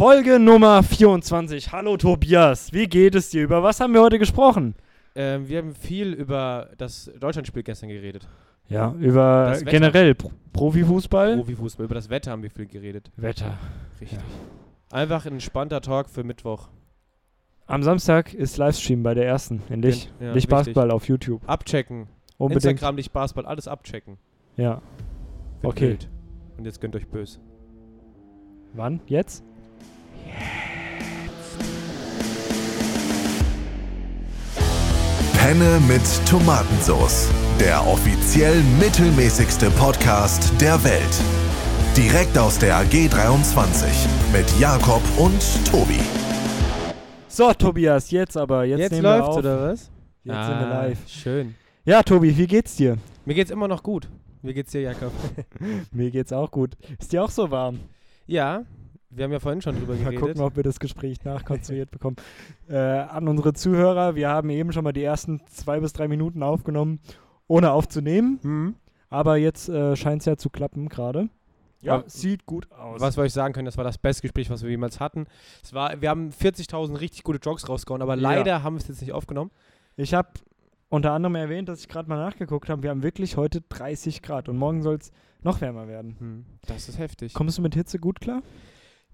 Folge Nummer 24. Hallo Tobias, wie geht es dir? Über was haben wir heute gesprochen? Ähm, wir haben viel über das Deutschlandspiel gestern geredet. Ja, über Das Wetter. generell Pro Profifußball. Profifußball. Über das Wetter haben wir viel geredet. Wetter. Richtig. Einfach ein entspannter Talk für Mittwoch. Am Samstag ist Livestream bei der ersten in Lich. Ja, Lich. Basketball auf YouTube. Abchecken. Unbedingt. Instagram, nicht Basketball, alles abchecken. Ja. Wird Okay. wild. Und jetzt gönnt euch böse. Wann? Jetzt? Penne mit Tomatensauce. Der offiziell mittelmäßigste Podcast der Welt. Direkt aus der AG 23 mit Jakob und Tobi. So, Tobias, jetzt aber. Jetzt, Jetzt nehmen wir läuft's, auf. oder was? Jetzt sind wir Ah, live. Schön. Ja, Tobi, wie geht's dir? Mir geht's immer noch gut. Wie geht's dir, Jakob? Mir geht's auch gut. Ist dir auch so warm? ja, wir haben ja vorhin schon drüber Mal geredet. gucken, ob wir das Gespräch nachkonstruiert bekommen. Äh, an unsere Zuhörer, wir haben eben schon mal die ersten zwei bis drei Minuten aufgenommen, ohne aufzunehmen. Hm? Aber jetzt äh, scheint es ja zu klappen gerade. Ja. sieht gut aus. Was wir euch sagen können, das war das beste Gespräch, was wir jemals hatten. Es war, wir haben 40.000 richtig gute Jokes rausgehauen, aber Ja. leider haben wir es jetzt nicht aufgenommen. Ich habe unter anderem erwähnt, dass ich gerade mal nachgeguckt habe. Wir haben wirklich heute 30 Grad und morgen soll es noch wärmer werden. Hm, Das ist heftig. Kommst du mit Hitze gut klar?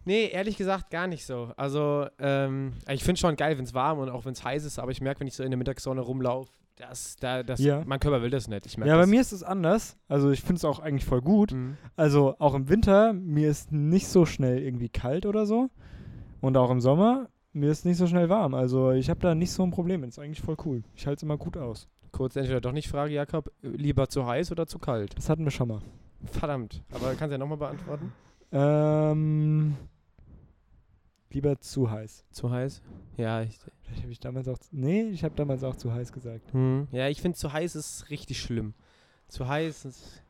Nee, ehrlich gesagt gar nicht so. Also, ähm, ich finde schon geil, wenn es warm und auch wenn es heiß ist, aber ich merke, wenn ich so in der Mittagssonne rumlaufe, das, da, das, Ja. mein Körper will das nicht. Ich Ja, bei das. mir ist es anders. Also ich finde es auch eigentlich voll gut. Mhm. Also auch im Winter, mir ist nicht so schnell irgendwie kalt oder so. Und auch im Sommer, mir ist nicht so schnell warm. Also ich habe da nicht so ein Problem. mit. Ist eigentlich voll cool. Ich halte es immer gut aus. Kurz entweder doch nicht Frage, Jakob, äh, lieber zu heiß oder zu kalt? Das hatten wir schon mal. Verdammt, aber kannst du ja nochmal beantworten? Ähm, lieber zu heiß. Zu heiß? Ja, ich, Vielleicht habe ich damals auch. Nee, ich habe damals auch zu heiß gesagt. hm. ja, ich finde zu heiß ist richtig schlimm. Zu heiß ist,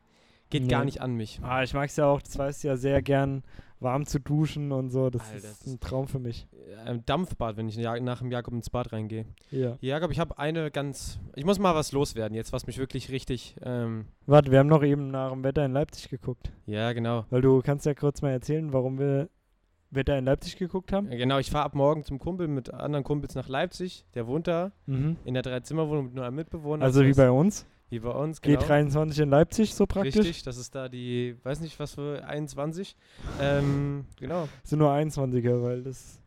geht Nee. gar nicht an mich. Ah, ich mag es ja auch, das weißt du ja sehr gern, warm zu duschen und so. Das Alter, ist ein Traum für mich. Ein Dampfbad, wenn ich nach dem Jakob ins Bad reingehe. Ja. Jakob, ich habe eine ganz. Ich muss mal was loswerden jetzt, was mich wirklich richtig. Ähm, Warte, wir haben noch eben nach dem Wetter in Leipzig geguckt. ja, genau. Weil du kannst ja kurz mal erzählen, warum wir Wetter in Leipzig geguckt haben. Ja, Genau, ich fahre ab morgen zum Kumpel mit anderen Kumpels nach Leipzig. Der wohnt da Mhm. in der Dreizimmerwohnung mit nur einem Mitbewohner. Also wie bei uns. wie bei uns, genau. G23 in Leipzig so praktisch. Richtig, das ist da die, weiß nicht was für 21. Ähm, genau. Sind nur 21er, weil das.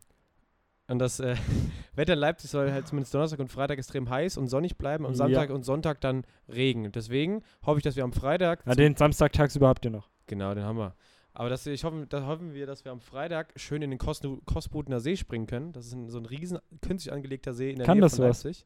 Und das äh, Wetter in Leipzig soll halt zumindest Donnerstag und Freitag extrem heiß und sonnig bleiben. Am Ja. Samstag und Sonntag dann Regen. Deswegen hoffe ich, dass wir am Freitag. Na, den Samstag tagsüber habt ihr noch. Genau, den haben wir. Aber das, ich hoffe, da hoffen wir, dass wir am Freitag schön in den Kosnu- Kosbudener See springen können. Das ist ein, so ein riesen künstlich angelegter See in der Kann Nähe das von was? Leipzig.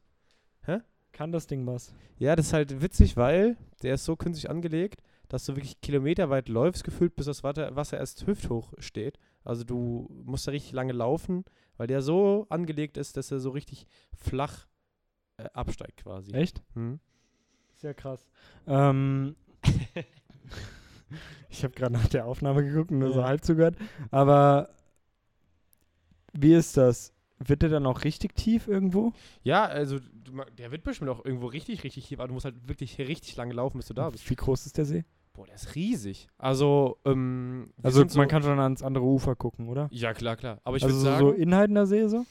Kann das Ding was? Ja, das ist halt witzig, weil der ist so künstlich angelegt, dass du wirklich kilometerweit läufst, gefühlt, bis das Wasser, Wasser erst hüfthoch steht. Also du musst da richtig lange laufen, weil der so angelegt ist, dass er so richtig flach äh, absteigt quasi. Echt? Hm? Ist ja krass. Ähm, ich habe gerade nach der Aufnahme geguckt und nur so Ja. halb zugehört. Aber wie ist das? Wird der dann auch richtig tief irgendwo? Ja, also der wird bestimmt auch irgendwo richtig, richtig tief, aber du musst halt wirklich richtig lange laufen, bis du da bist. Wie groß ist der See? Boah, der ist riesig. Also, ähm, Also man so, kann schon ans andere Ufer gucken, oder? Ja, klar, klar. Aber ich also würde so, sagen, so Inhaltener See so?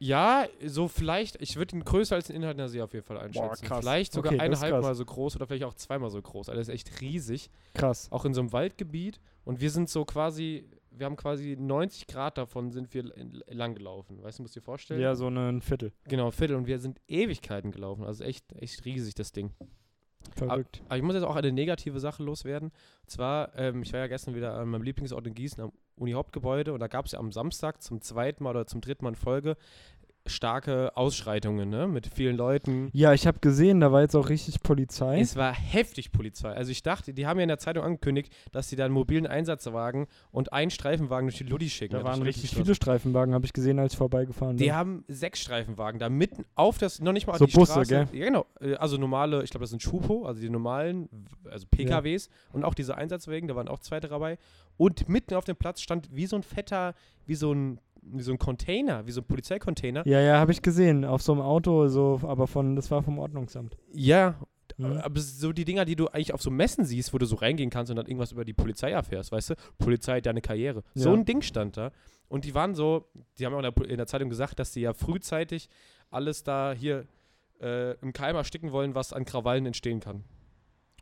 Ja, so vielleicht, ich würde ihn größer als den Inhaltner See auf jeden Fall einschätzen. krass. Vielleicht sogar Okay, eineinhalb. Mal so groß oder vielleicht auch zweimal so groß. Also das ist echt riesig. Krass. Auch in so einem Waldgebiet. Und wir sind so quasi, wir haben quasi 90 Grad davon sind wir lang gelaufen. Weißt du, musst dir vorstellen? Ja, so ein Viertel. Genau, Viertel. Und wir sind Ewigkeiten gelaufen. Also echt, echt riesig, das Ding. Verrückt. Aber ich muss jetzt auch eine negative Sache loswerden. Und zwar, ähm, ich war ja gestern wieder an meinem Lieblingsort in Gießen am Uni-Hauptgebäude und da gab es ja am Samstag zum zweiten Mal oder zum dritten Mal in Folge starke Ausschreitungen, ne? Mit vielen Leuten. Ja, ich habe gesehen, da war jetzt auch richtig Polizei. Es war heftig Polizei. Also ich dachte, die haben ja in der Zeitung angekündigt, dass sie da einen mobilen Einsatzwagen und einen Streifenwagen durch die Ludi schicken. da waren ich richtig viele Streifenwagen, habe ich gesehen, als ich vorbeigefahren bin. Die haben sechs Streifenwagen da mitten auf das, noch nicht mal So die Busse, Straße. gell? Ja, genau. Äh, Also normale, ich glaube, das sind Schupo, also die normalen, also PKWs und auch diese Einsatzwagen, da waren auch zwei dabei. Und mitten auf dem Platz stand wie so ein fetter, wie so ein, wie so ein Container, wie so ein Polizeicontainer. Ja, ja, habe ich gesehen. Auf so einem Auto, so, aber von, das war vom Ordnungsamt. Ja, Mhm. Aber so die Dinger, die du eigentlich auf so Messen siehst, wo du so reingehen kannst und dann irgendwas über die Polizei erfährst, weißt du? Polizei deine Karriere. So Ja. ein Ding stand da. Und die waren so, die haben auch in der, in der Zeitung gesagt, dass sie ja frühzeitig alles da hier äh, im Keim ersticken wollen, was an Krawallen entstehen kann.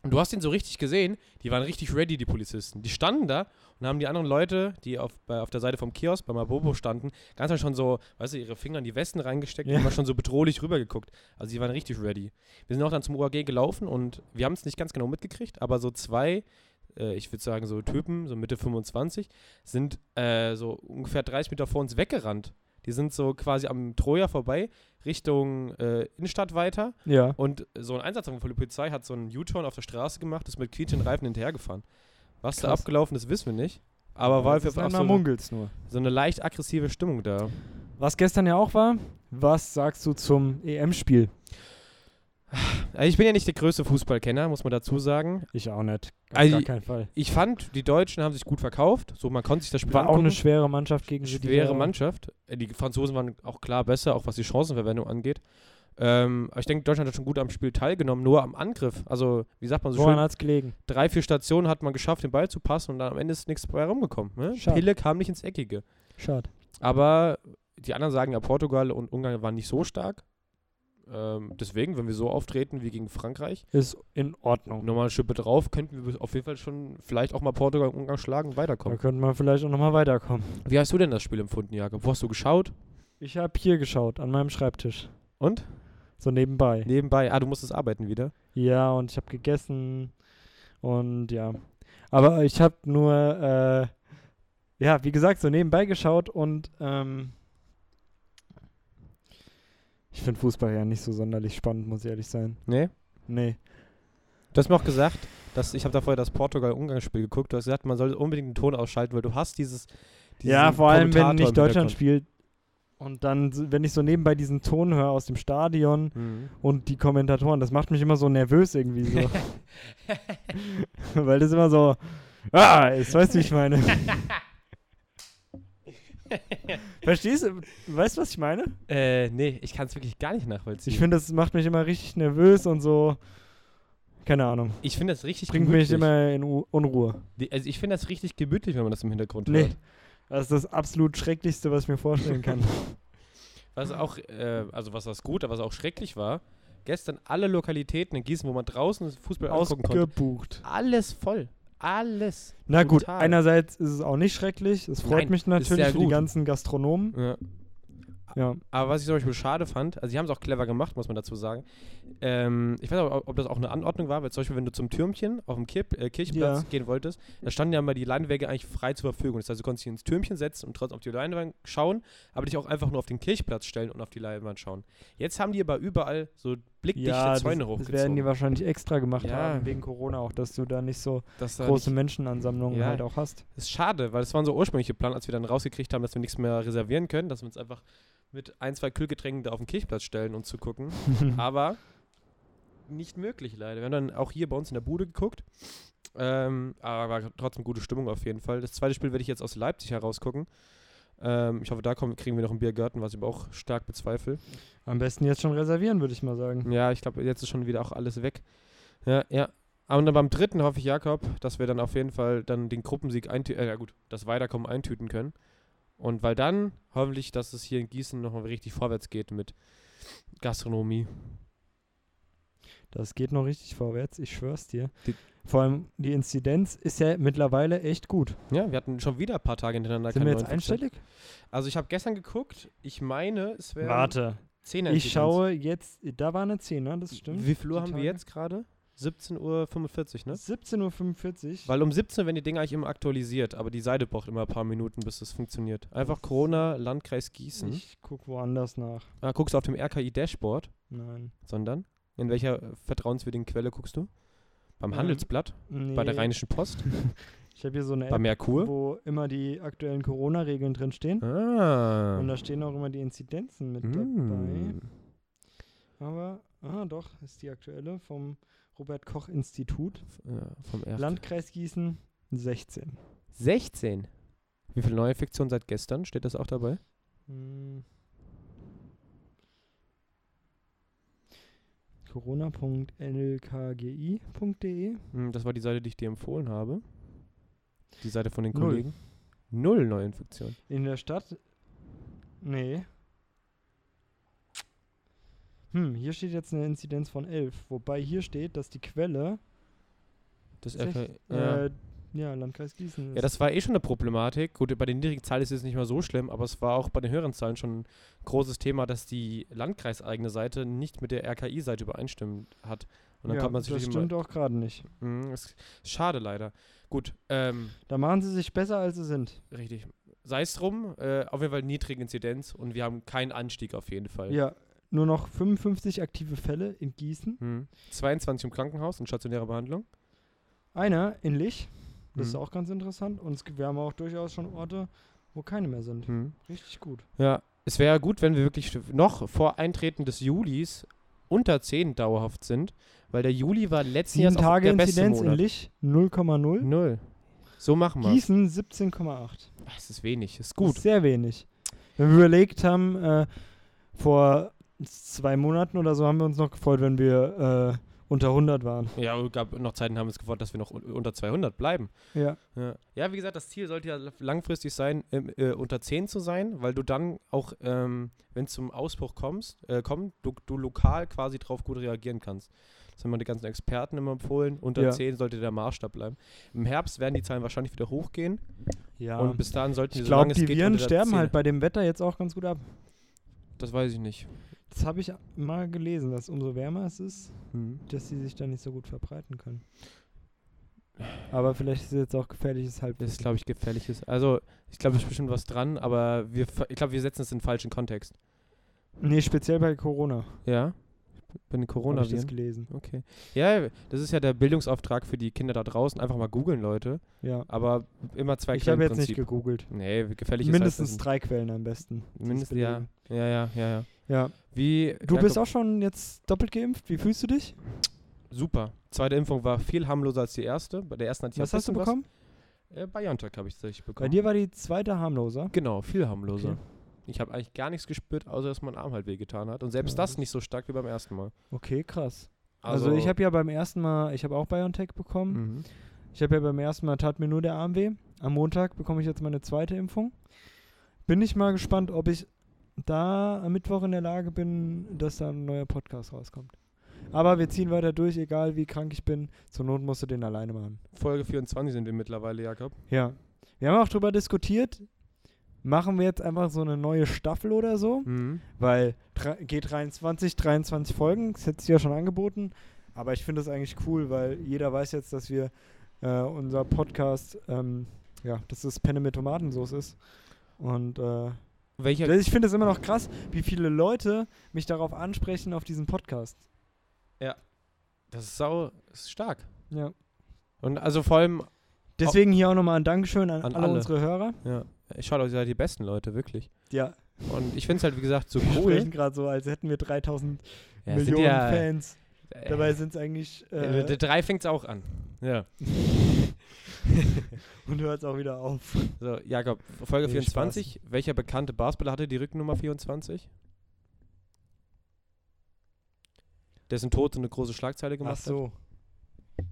Und du hast ihn so richtig gesehen, die waren richtig ready, die Polizisten. Die standen da und haben die anderen Leute, die auf, bei, auf der Seite vom Kiosk bei Mabobo standen, ganz mal schon so, weißt du, ihre Finger in die Westen reingesteckt Ja. und mal schon so bedrohlich rübergeguckt. Also die waren richtig ready. Wir sind auch dann zum UAG gelaufen und wir haben es nicht ganz genau mitgekriegt, aber so zwei, äh, ich würde sagen so Typen, so Mitte 25, sind äh, so ungefähr 30 Meter vor uns weggerannt. Die sind so quasi am Troja vorbei, Richtung äh, Innenstadt weiter. Ja. Und so ein Einsatzwagen von der Polizei hat so einen U-Turn auf der Straße gemacht, ist mit quietschenden Reifen hinterhergefahren. Was da Krass. abgelaufen ist, wissen wir nicht. Aber war auf jeden Fall so, munkelt's nur. so eine leicht aggressive Stimmung da. Was gestern ja auch war, was sagst du zum EM-Spiel? Also ich bin ja nicht der größte Fußballkenner, muss man dazu sagen. Ich auch nicht. Auf Also gar keinen Fall. Ich fand, die Deutschen haben sich gut verkauft. So, man konnte sich das Spiel War auch eine angucken. schwere Mannschaft gegen die schwere da- Mannschaft. Äh, Die Franzosen waren auch klar besser, auch was die Chancenverwendung angeht. Ähm, aber ich denke, Deutschland hat schon gut am Spiel teilgenommen, nur am Angriff. Also, wie sagt man so Woran schön, hat's gelegen? drei, vier Stationen hat man geschafft, den Ball zu passen und dann am Ende ist nichts bei rumgekommen. Ne? Schade. Pille kam nicht ins Eckige. Schade. Aber die anderen sagen ja, Portugal und Ungarn waren nicht so stark. Ähm, deswegen, wenn wir so auftreten wie gegen Frankreich, Ist in Ordnung. nochmal eine Schippe drauf, könnten wir auf jeden Fall schon vielleicht auch mal Portugal und Ungarn schlagen und Da weiterkommen. könnte man vielleicht auch nochmal weiterkommen. Wie hast du denn das Spiel empfunden, Jakob? Wo hast du geschaut? Ich habe hier geschaut, an meinem Schreibtisch. Und? So nebenbei. Nebenbei, ah, du musstest arbeiten wieder. Ja, und ich habe gegessen und ja. Aber ich habe nur, äh, ja, wie gesagt, so nebenbei geschaut und ähm, ich finde Fußball ja nicht so sonderlich spannend, muss ich ehrlich sein. Nee? Nee. Du hast mir auch gesagt, dass ich habe da vorher das Portugal-Ungarn-Spiel geguckt. Du hast gesagt, man soll unbedingt den Ton ausschalten, weil du hast dieses. Ja, vor allem, wenn nicht Deutschland spielt und dann, wenn ich so nebenbei diesen Ton höre aus dem Stadion Mhm. und die Kommentatoren, das macht mich immer so nervös irgendwie so. Weil das immer so, ah, jetzt weißt du, wie ich meine. Verstehst du? Weißt du, was ich meine? äh, nee, ich kann es wirklich gar nicht nachvollziehen. Ich finde, das macht mich immer richtig nervös und so. Keine Ahnung. ich finde das richtig Bringt mich gemütlich. immer in U Unruhe. Die- Also ich finde das richtig gemütlich, wenn man das im Hintergrund Nee. hört. Das ist das absolut Schrecklichste, was ich mir vorstellen kann. Was auch, äh, also was was gut, aber was auch schrecklich war, gestern alle Lokalitäten in Gießen, wo man draußen Fußball angucken konnte, Ausgebucht. alles voll. Alles. Na gut, Total. einerseits ist es auch nicht schrecklich. Es freut Nein, mich natürlich für die gut. ganzen Gastronomen. Ja. Ja. Aber was ich zum Beispiel schade fand, also sie haben es auch clever gemacht, muss man dazu sagen. Ähm, ich weiß aber, ob das auch eine Anordnung war, weil zum Beispiel, wenn du zum Türmchen auf dem Kirch, äh, Kirchplatz Ja. gehen wolltest, da standen ja mal die Leinwände eigentlich frei zur Verfügung. Das heißt, du konntest dich ins Türmchen setzen und trotzdem auf die Leinwand schauen, aber dich auch einfach nur auf den Kirchplatz stellen und auf die Leinwand schauen. Jetzt haben die aber überall so blickdichte Ja, das, Zäune das hochgezogen. werden die wahrscheinlich extra gemacht Ja. haben, wegen Corona auch, dass du da nicht so das da große nicht- Menschenansammlungen Ja. halt auch hast. ist schade, weil es waren so ursprüngliche Plan, als wir dann rausgekriegt haben, dass wir nichts mehr reservieren können, dass wir uns einfach mit ein, zwei Kühlgetränken da auf den Kirchplatz stellen und zu gucken. aber nicht möglich leider. Wir haben dann auch hier bei uns in der Bude geguckt. Ähm, aber war trotzdem gute Stimmung auf jeden Fall. Das zweite Spiel werde ich jetzt aus Leipzig heraus gucken. Ähm, ich hoffe, da kommen, kriegen wir noch ein Biergarten, was ich aber auch stark bezweifle. Am besten jetzt schon reservieren, würde ich mal sagen. Ja, ich glaube, jetzt ist schon wieder auch alles weg. Ja, ja. Aber dann beim dritten hoffe ich, Jakob, dass wir dann auf jeden Fall dann den Gruppensieg eintüten, äh, ja gut, das Weiterkommen eintüten können. Und weil dann hoffentlich, dass es hier in Gießen nochmal richtig vorwärts geht mit Gastronomie. Das geht noch richtig vorwärts, ich schwör's dir. Die- Vor allem die Inzidenz ist ja mittlerweile echt gut. Ja, wir hatten schon wieder ein paar Tage hintereinander Sind wir jetzt einstellig? Also ich habe gestern geguckt, ich meine, es wäre Warte. 10 Ich schaue jetzt, da war eine 10, ne? Das stimmt. Wie viel Uhr haben wir Tage. jetzt gerade? 17.45 Uhr, ne? 17.45 Uhr. Weil um 17 Uhr werden die Dinge eigentlich immer aktualisiert, aber die Seite braucht immer ein paar Minuten, bis es funktioniert. Einfach Corona, Landkreis Gießen. Ich guck woanders nach. Ah, guckst du auf dem RKI-Dashboard, Nein. sondern in welcher äh, vertrauenswürdigen Quelle guckst du? Beim Ähm, Handelsblatt? Nee. Bei der Rheinischen Post? Ich habe hier so eine bei App, Merkur? wo immer die aktuellen Corona-Regeln drinstehen. Ah. Und da stehen auch immer die Inzidenzen mit dabei. Mm. Aber, ah doch, ist die aktuelle vom Robert-Koch-Institut. Ja, vom ersten. Landkreis Gießen 16. 16. Wie viele Neuinfektionen seit gestern? Steht das auch dabei? Hm. corona.lkgi.de. Hm, Das war die Seite, die ich dir empfohlen habe. Die Seite von den Null. Kollegen. Null Neuinfektionen. In der Stadt? Nee. Hm, hier steht jetzt eine Inzidenz von 11. Wobei hier steht, dass die Quelle Das tatsächlich, FH, ja. äh, ja, Landkreis Gießen ist. ja, das war eh schon eine Problematik. Gut, bei den niedrigen Zahlen ist es nicht mehr so schlimm, aber es war auch bei den höheren Zahlen schon ein großes Thema, dass die landkreiseigene Seite nicht mit der RKI-Seite übereinstimmt hat. Und dann ja, kommt man das natürlich stimmt auch gerade nicht. Mhm, schade leider. Gut, ähm, Da machen sie sich besser, als sie sind. richtig. Sei es drum, äh, auf jeden Fall niedrige Inzidenz und wir haben keinen Anstieg auf jeden Fall. Ja, nur noch 55 aktive Fälle in Gießen. Mhm. 22 im Krankenhaus und stationäre Behandlung. Einer in Lich. Das ist Mhm. auch ganz interessant. Und gibt- wir haben auch durchaus schon Orte, wo keine mehr sind. Mhm. Richtig gut. Ja, es wäre gut, wenn wir wirklich noch vor Eintreten des Julis unter 10 dauerhaft sind, weil der Juli war letzten Jahr Tage der beste Inzidenz in Monat. Lich 0,0. Null. So machen wir Gießen 17,8. Es ist wenig, ist Gut. gut. Sehr wenig. Wenn wir überlegt haben, äh, vor zwei Monaten oder so haben wir uns noch gefreut, wenn wir äh, unter 100 waren. Ja, es gab noch Zeiten, haben wir es gefordert, dass wir noch un- unter 200 bleiben. Ja. Ja. ja, wie gesagt, das Ziel sollte ja langfristig sein, äh, unter 10 zu sein, weil du dann auch, ähm, wenn es zum Ausbruch kommst, äh, kommt, du, du lokal quasi drauf gut reagieren kannst. Das haben wir die ganzen Experten immer empfohlen. Unter Ja. 10 sollte der Maßstab bleiben. Im Herbst werden die Zahlen wahrscheinlich wieder hochgehen ja. und bis dahin sollten ich wir, solange glaube, es die geht, Viren unter der sterben 10. halt bei dem Wetter jetzt auch ganz gut ab. Das weiß ich nicht. Das habe ich mal gelesen, dass umso wärmer es ist, Hm. dass sie sich dann nicht so gut verbreiten können. Aber vielleicht ist es jetzt auch gefährliches Das ist, Halbwissen. glaube ich, gefährliches. Also, ich glaube, es ist bestimmt was dran, aber wir, ich glaube, wir setzen es in den falschen Kontext. Nee, speziell bei Corona. Ja? Bei den Habe ich das gelesen. Okay. Ja, das ist ja der Bildungsauftrag für die Kinder da draußen. Einfach mal googeln, Leute. Ja. Aber immer zwei Ich habe jetzt nicht gegoogelt. Nee, gefährliches Mindestens Halbwissen. drei Quellen am besten. Mindestens, ja. Ja, ja, ja, ja. Ja. Wie, Du bist auch schon jetzt doppelt geimpft. Wie fühlst du dich? Super. Zweite Impfung war viel harmloser als die erste. Bei der ersten hatte ich Was hast du bekommen? Was. Äh, BioNTech habe ich tatsächlich Bei bekommen. dir war die zweite harmloser. Genau, viel harmloser. Okay. Ich habe eigentlich gar nichts gespürt, außer dass mein Arm halt wehgetan hat. Und selbst Ja, das nicht so stark wie beim ersten Mal. Okay, krass. Also, ich habe ja beim ersten Mal, ich habe auch BioNTech bekommen. Mhm. Ich habe ja beim ersten Mal tat mir nur der Arm weh. Am Montag bekomme ich jetzt meine zweite Impfung. Bin ich mal gespannt, ob ich da am Mittwoch in der Lage bin, dass da ein neuer Podcast rauskommt. Aber wir ziehen weiter durch, egal wie krank ich bin. Zur Not musst du den alleine machen. Folge 24 sind wir mittlerweile, Jakob. Ja. Wir haben auch drüber diskutiert, machen wir jetzt einfach so eine neue Staffel oder so? Mhm. Weil dra- G23, 23 Folgen, das hätte sie ja schon angeboten. Aber ich finde das eigentlich cool, weil jeder weiß jetzt, dass wir äh, unser Podcast, ähm, ja, dass das Penne mit Tomatensauce ist. Und äh, Welcher, ich finde es immer noch krass, wie viele Leute mich darauf ansprechen auf diesen Podcast. das ist sau das ist stark. Ja. Und also vor allem, Deswegen hier auch nochmal ein Dankeschön an, An alle, alle. unsere Hörer. ja, schaut euch, ihr seid die besten Leute, wirklich. Ja, Und ich finde es halt, wie gesagt, so wir cool. sprechen gerade so, als hätten wir 3000 Ja, Millionen ja, Fans. äh, Dabei sind es eigentlich. äh, der drei fängt es auch an. Ja. und hört es auch wieder auf. So, Jakob, Folge Nee, 24. Welcher bekannte Basketballer hatte die Rückennummer 24? Dessen Tod so eine große Schlagzeile Ach gemacht so.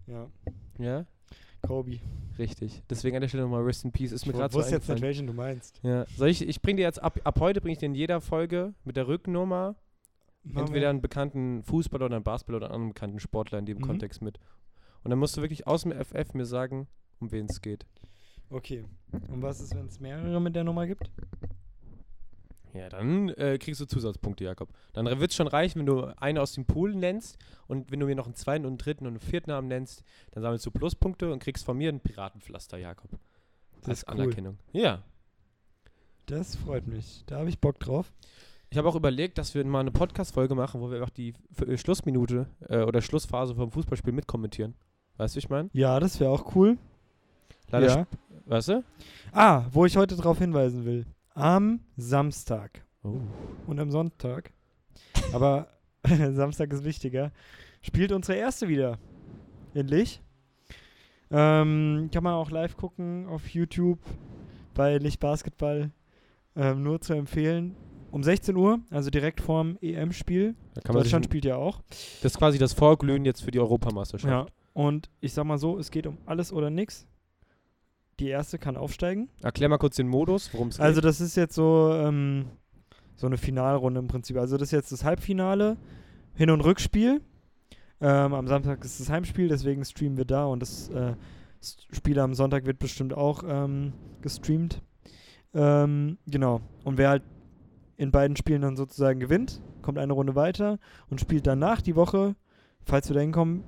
Ja, hat. Ja, Kobe. richtig. Deswegen an der Stelle nochmal Rest in Peace. Ist mir Ich gerade so wusste jetzt nicht, welchen du meinst. Ja. Soll ich, ich bring dir jetzt ab, ab heute bringe ich dir in jeder Folge mit der Rückennummer Machen entweder wir- einen bekannten Fußballer oder einen Basketballer oder einen anderen bekannten Sportler in dem Mhm. Kontext mit. Und dann musst du wirklich aus dem FF mir sagen, um wen es geht. Okay. Und was ist, wenn es mehrere mit der Nummer gibt? Ja, dann äh, kriegst du Zusatzpunkte, Jakob. Dann wird es schon reichen, wenn du einen aus dem Pool nennst und wenn du mir noch einen zweiten und einen dritten und einen vierten Namen nennst, dann sammelst du Pluspunkte und kriegst von mir ein Piratenpflaster, Jakob. Das als ist cool. Anerkennung. Ja. Das freut mich. Da habe ich Bock drauf. Ich habe auch überlegt, dass wir mal eine Podcast-Folge machen, wo wir einfach die äh, Schlussminute äh, oder Schlussphase vom Fußballspiel mitkommentieren. Weißt du, ich meine? Ja, das wäre auch cool. Leider, ja. weißt du? Ah, wo ich heute darauf hinweisen will. Am Samstag Oh. und am Sonntag. Aber Samstag ist wichtiger. Spielt unsere erste wieder. Endlich. Ähm, kann man auch live gucken auf YouTube bei Licht Basketball. Ähm, nur zu empfehlen. um 16 Uhr, also direkt vorm EM-Spiel. Deutschland spielt ja auch. das ist quasi das Vorglühen jetzt für die Europameisterschaft. Ja. Und ich sag mal so, es geht um alles oder nichts. Die erste kann aufsteigen. Erklär mal kurz den Modus, worum es Also geht. das ist jetzt so, ähm, so eine Finalrunde im Prinzip. Also das ist jetzt das Halbfinale, Hin- und Rückspiel. Ähm, am Samstag ist das Heimspiel, deswegen streamen wir da und das äh, Spiel am Sonntag wird bestimmt auch ähm, gestreamt. Ähm, genau. Und wer halt in beiden Spielen dann sozusagen gewinnt, kommt eine Runde weiter und spielt danach die Woche, falls wir da hinkommen,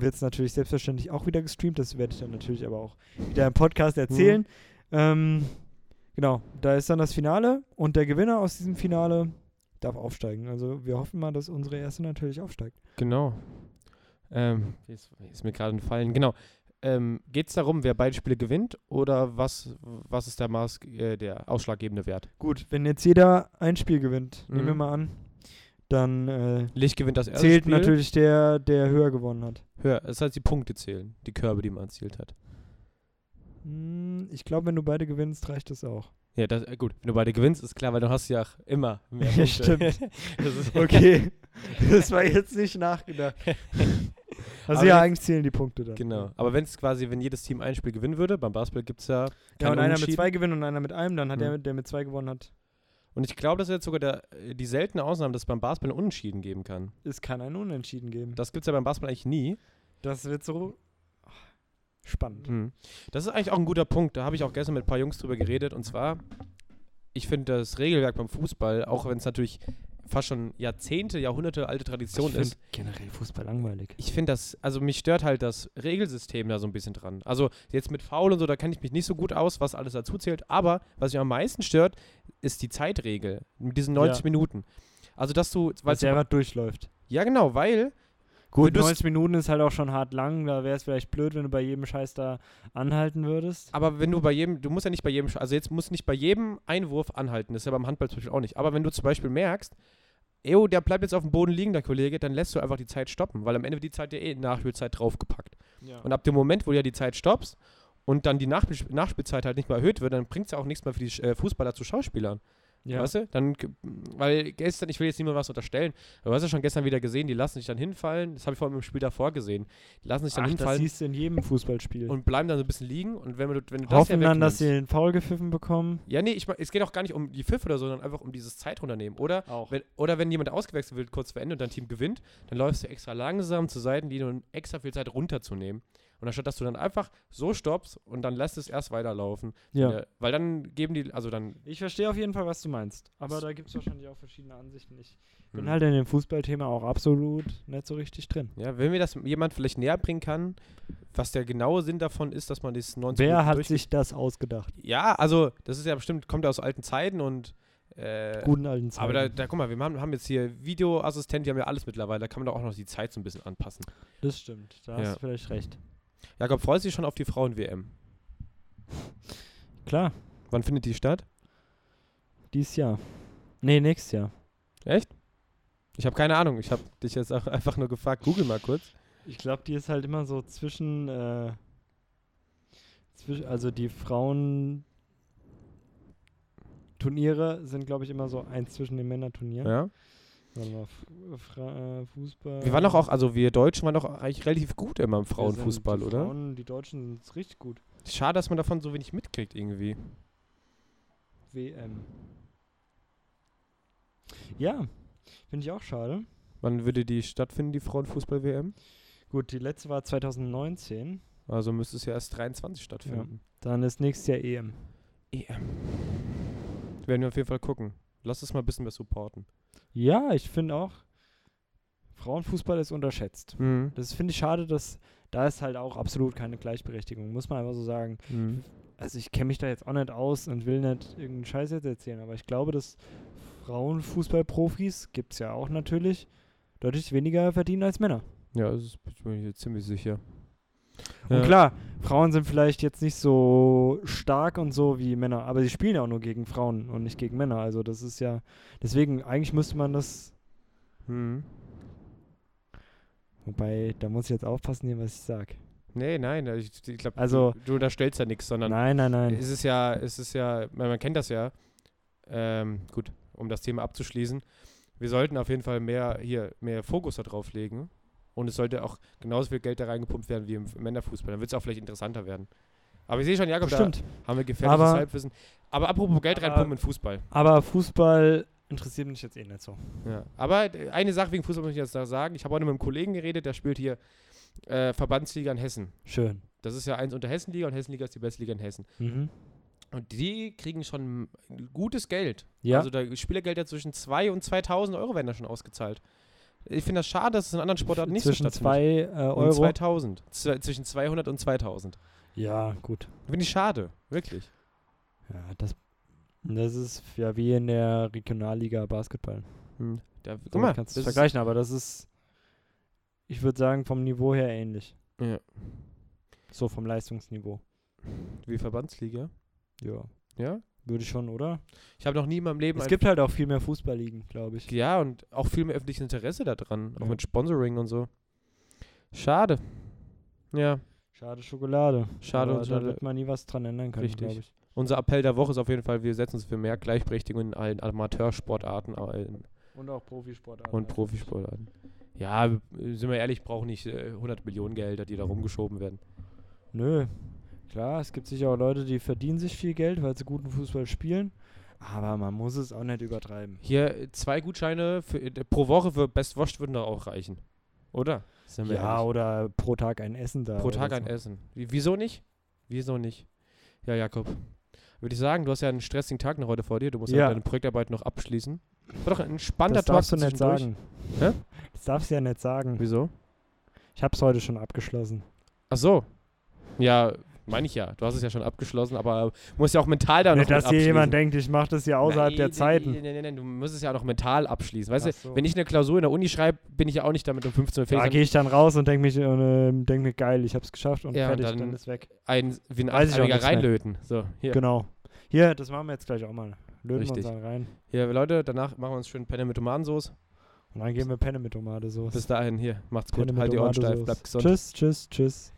wird es natürlich selbstverständlich auch wieder gestreamt. Das werde ich dann natürlich aber auch wieder im Podcast erzählen. Ähm, genau, da ist dann das Finale und der Gewinner aus diesem Finale darf aufsteigen. Also wir hoffen mal, dass unsere erste natürlich aufsteigt. Genau. Ähm, ist, ist mir gerade entfallen. Genau. Ähm, Geht es darum, wer beide Spiele gewinnt oder was, was ist der, Maß, äh, der ausschlaggebende Wert? Gut, wenn jetzt jeder ein Spiel gewinnt, nehmen wir Mhm. mal an, dann äh, Licht gewinnt das erste zählt Spiel. natürlich der, der höher gewonnen hat. Höher. Das heißt, die Punkte zählen, die Körbe, die man erzielt hat. Hm, ich glaube, wenn du beide gewinnst, reicht das auch. Ja, das, äh, gut. Wenn du beide gewinnst, ist klar, weil du hast ja auch immer mehr Ja, Punkte. stimmt. das ist, Okay, das war jetzt nicht nachgedacht. Also Aber ja, eigentlich zählen die Punkte dann. Genau. Aber wenn es quasi, wenn jedes Team ein Spiel gewinnen würde, beim Basketball gibt es ja Ja, und einer mit zwei gewinnt und einer mit einem, dann hat Mhm. der, der mit zwei gewonnen hat, Und ich glaube, das ist jetzt sogar der, äh, die seltene Ausnahme, dass es beim Basketball ein Unentschieden geben kann. es kann ein Unentschieden geben. Das gibt es ja beim Basketball eigentlich nie. Das wird so ach, spannend. Mhm. Das ist eigentlich auch ein guter Punkt. Da habe ich auch gestern mit ein paar Jungs drüber geredet. Und zwar, ich finde das Regelwerk beim Fußball, auch wenn es natürlich fast schon Jahrzehnte, Jahrhunderte alte Tradition ich ist, generell Fußball langweilig. ich finde das, also mich stört halt das Regelsystem da so ein bisschen dran. Also jetzt mit Foul und so, da kenne ich mich nicht so gut aus, was alles dazu zählt. Aber was mich am meisten stört, ist die Zeitregel mit diesen 90 Ja. Minuten. Also dass du, weil der was durchläuft. ja genau, weil Gut, Wenn du's- 90 Minuten ist halt auch schon hart lang. Da wäre es vielleicht blöd, wenn du bei jedem Scheiß da anhalten würdest. Aber wenn du bei jedem, du musst ja nicht bei jedem, also jetzt musst du nicht bei jedem Einwurf anhalten, das ist ja beim Handball zum Beispiel auch nicht. Aber wenn du zum Beispiel merkst, Eo, der bleibt jetzt auf dem Boden liegen, der Kollege, dann lässt du einfach die Zeit stoppen, weil am Ende wird die Zeit ja eh Nachspielzeit draufgepackt. Ja. Und ab dem Moment, wo du ja die Zeit stoppst und dann die Nachspiel Nachspielzeit halt nicht mehr erhöht wird, dann bringt es ja auch nichts mehr für die äh, Fußballer zu Schauspielern. Ja. Weißt du? Dann, weil gestern, ich will jetzt niemandem was unterstellen, aber du hast ja schon gestern wieder gesehen, die lassen sich dann hinfallen, das habe ich vor allem im Spiel davor gesehen, die lassen sich dann Ach, das hinfallen siehst du in jedem Fußballspiel. und bleiben dann so ein bisschen liegen und wenn du, wenn du das Hoffen ja dann, dass sie den Foul gepfiffen bekommen. Ja, nee, ich, es geht auch gar nicht um die Pfiff oder so, sondern einfach um dieses Zeitrunternehmen. Oder Auch. wenn, oder wenn jemand ausgewechselt wird kurz vor Ende und dein Team gewinnt, dann läufst du extra langsam zur Seitenlinie, um extra viel Zeit runterzunehmen. Und anstatt dass du dann einfach so stoppst und dann lässt es erst weiterlaufen. Ja. Äh, weil dann geben die, also dann. Ich verstehe auf jeden Fall, was du meinst. Aber da gibt es wahrscheinlich auch verschiedene Ansichten. Ich bin hm. halt in dem Fußballthema auch absolut nicht so richtig drin. Ja, wenn mir das jemand vielleicht näher bringen kann, was der genaue Sinn davon ist, dass man das 90 Wer Minuten hat sich das ausgedacht? Ja, also, das ist ja bestimmt, kommt ja aus alten Zeiten und. Äh, Guten alten Zeiten. aber da, da, guck mal, wir haben, haben jetzt hier Videoassistent, die haben ja alles mittlerweile, da kann man doch auch noch die Zeit so ein bisschen anpassen. das stimmt. Da Ja. hast du vielleicht recht. Jakob, freust du dich schon auf die Frauen-WM? Klar, Wann findet die statt? dieses Jahr. Nee, nächstes Jahr. Echt? Ich habe keine Ahnung. Ich habe dich jetzt auch einfach nur gefragt. Google mal kurz. Ich glaube, die ist halt immer so zwischen, äh, zwischen also die Frauen Turniere sind, glaube ich, immer so eins zwischen den Männerturnieren. Ja. Äh, Fußball. Wir waren doch auch, also wir Deutschen waren doch eigentlich relativ gut immer im Frauenfußball, oder? Frauen, die Deutschen sind richtig gut. Schade, dass man davon so wenig mitkriegt irgendwie. WM. Ja, finde ich auch schade. Wann würde die stattfinden, die Frauenfußball-WM? Gut, die letzte war 2019. Also müsste es ja erst 23 stattfinden. Dann ist nächstes Jahr EM. EM. Werden wir auf jeden Fall gucken. Lass es mal ein bisschen mehr supporten. Ja, ich finde auch, Frauenfußball ist unterschätzt. Mhm. Das finde ich schade, dass da ist halt auch absolut keine Gleichberechtigung, muss man einfach so sagen. Mhm. Also ich kenne mich da jetzt auch nicht aus und will nicht irgendeinen Scheiß jetzt erzählen, aber ich glaube, dass Frauenfußballprofis, gibt es ja auch natürlich, deutlich weniger verdienen als Männer. Ja, das bin ich mir ziemlich sicher. Und Ja. klar, Frauen sind vielleicht jetzt nicht so stark und so wie Männer, aber sie spielen ja auch nur gegen Frauen und nicht gegen Männer. Also das ist ja, deswegen, eigentlich müsste man das, Mhm. wobei, da muss ich jetzt aufpassen hier, was ich sage. Nee, nein, ich, ich glaube, Also- du, du unterstellst ja nichts, sondern Nein, nein, nein. es ist ja, es ist ja, man, man kennt das ja. Ähm, gut, um das Thema abzuschließen. Wir sollten auf jeden Fall mehr hier mehr Fokus darauf legen. Und es sollte auch genauso viel Geld da reingepumpt werden wie im Männerfußball. Dann wird es auch vielleicht interessanter werden. Aber ich sehe schon, Jakob, da Bestimmt. haben wir gefährliches Aber- Halbwissen. Aber apropos Geld reinpumpen in Fußball. Aber Fußball interessiert mich jetzt eh nicht so. Ja. Aber äh, eine Sache wegen Fußball muss ich jetzt noch sagen. Ich habe heute mit einem Kollegen geredet, der spielt hier äh, Verbandsliga in Hessen. Schön. Das ist ja eins unter Hessenliga und Hessenliga ist die beste Liga in Hessen. Mhm. Und die kriegen schon gutes Geld. Ja. Also da Spielergelder zwischen 2 und 2000 Euro werden da schon ausgezahlt. Ich finde das schade, dass es in anderen Sportarten nicht Zwischen so stattfindet. äh, und Euro. 2000. Z zwischen 200 und 2000. Ja, gut. Finde ich schade. Wirklich. Ja, das, das ist ja wie in der Regionalliga Basketball. Hm. Da, So guck mal, kannst du vergleichen, aber das ist, ich würde sagen, vom Niveau her ähnlich. Ja, So vom Leistungsniveau. wie Verbandsliga. Ja. Ja. Würde ich schon, oder? Ich habe noch nie in meinem Leben Es ein- gibt halt auch viel mehr Fußballligen, glaube ich. Ja, und auch viel mehr öffentliches Interesse daran. Auch Ja. mit Sponsoring und so. Schade. Ja, Schade Schokolade. Schade Aber und da wird man nie was dran ändern können, glaube ich. unser Appell der Woche ist auf jeden Fall, wir setzen uns für mehr Gleichberechtigung in allen Amateursportarten allen Und auch Profisportarten. und Profisportarten. Ja, sind wir ehrlich, brauchen nicht äh, 100 Millionen Gelder, die da rumgeschoben werden. Nö. Klar, es gibt sicher auch Leute, die verdienen sich viel Geld, weil sie guten Fußball spielen. Aber man muss es auch nicht übertreiben. Hier zwei Gutscheine für, äh, pro Woche für Best Washed würden doch auch reichen. Oder? Ja, ehrlich. oder pro Tag ein Essen da. Pro Tag so. ein Essen. Wie, wieso nicht? Wieso nicht? Ja, Jakob. Würde ich sagen, du hast ja einen stressigen Tag noch heute vor dir. Du musst ja Ja. deine Projektarbeit noch abschließen. War doch ein entspannter Das Tag darfst du nicht sagen. Hä? Das darfst du ja nicht sagen. Wieso? Ich habe es heute schon abgeschlossen. Ach so. Ja, meine ich ja. Du hast es ja schon abgeschlossen, aber musst ja auch mental da noch nicht, dass hier jemand denkt, ich mache das ja außerhalb Nein, der nein, Zeiten. Nein, nein, nein, du musst es ja auch noch mental abschließen. Weißt Ach du, so. wenn ich eine Klausur in der Uni schreibe, bin ich ja auch nicht damit um 15 Uhr Da fertig. gehe ich dann raus und denke mich, äh, denk mir, geil, ich habe es geschafft und Ja, und fertig, dann- dann, ist weg. ein, wie ein Weiß ich auch Achtjähriger reinlöten. So, hier. Genau. Hier, das machen wir jetzt gleich auch mal. Löten wir Richtig. uns dann rein. Hier, Leute, danach machen wir uns schön Penne mit Tomatensauce. Und dann gehen wir Penne mit Tomatensauce. Bis dahin, hier, macht's gut. Penne Halt die Ohren steif, bleibt gesund. Tschüss, tschüss, tschüss.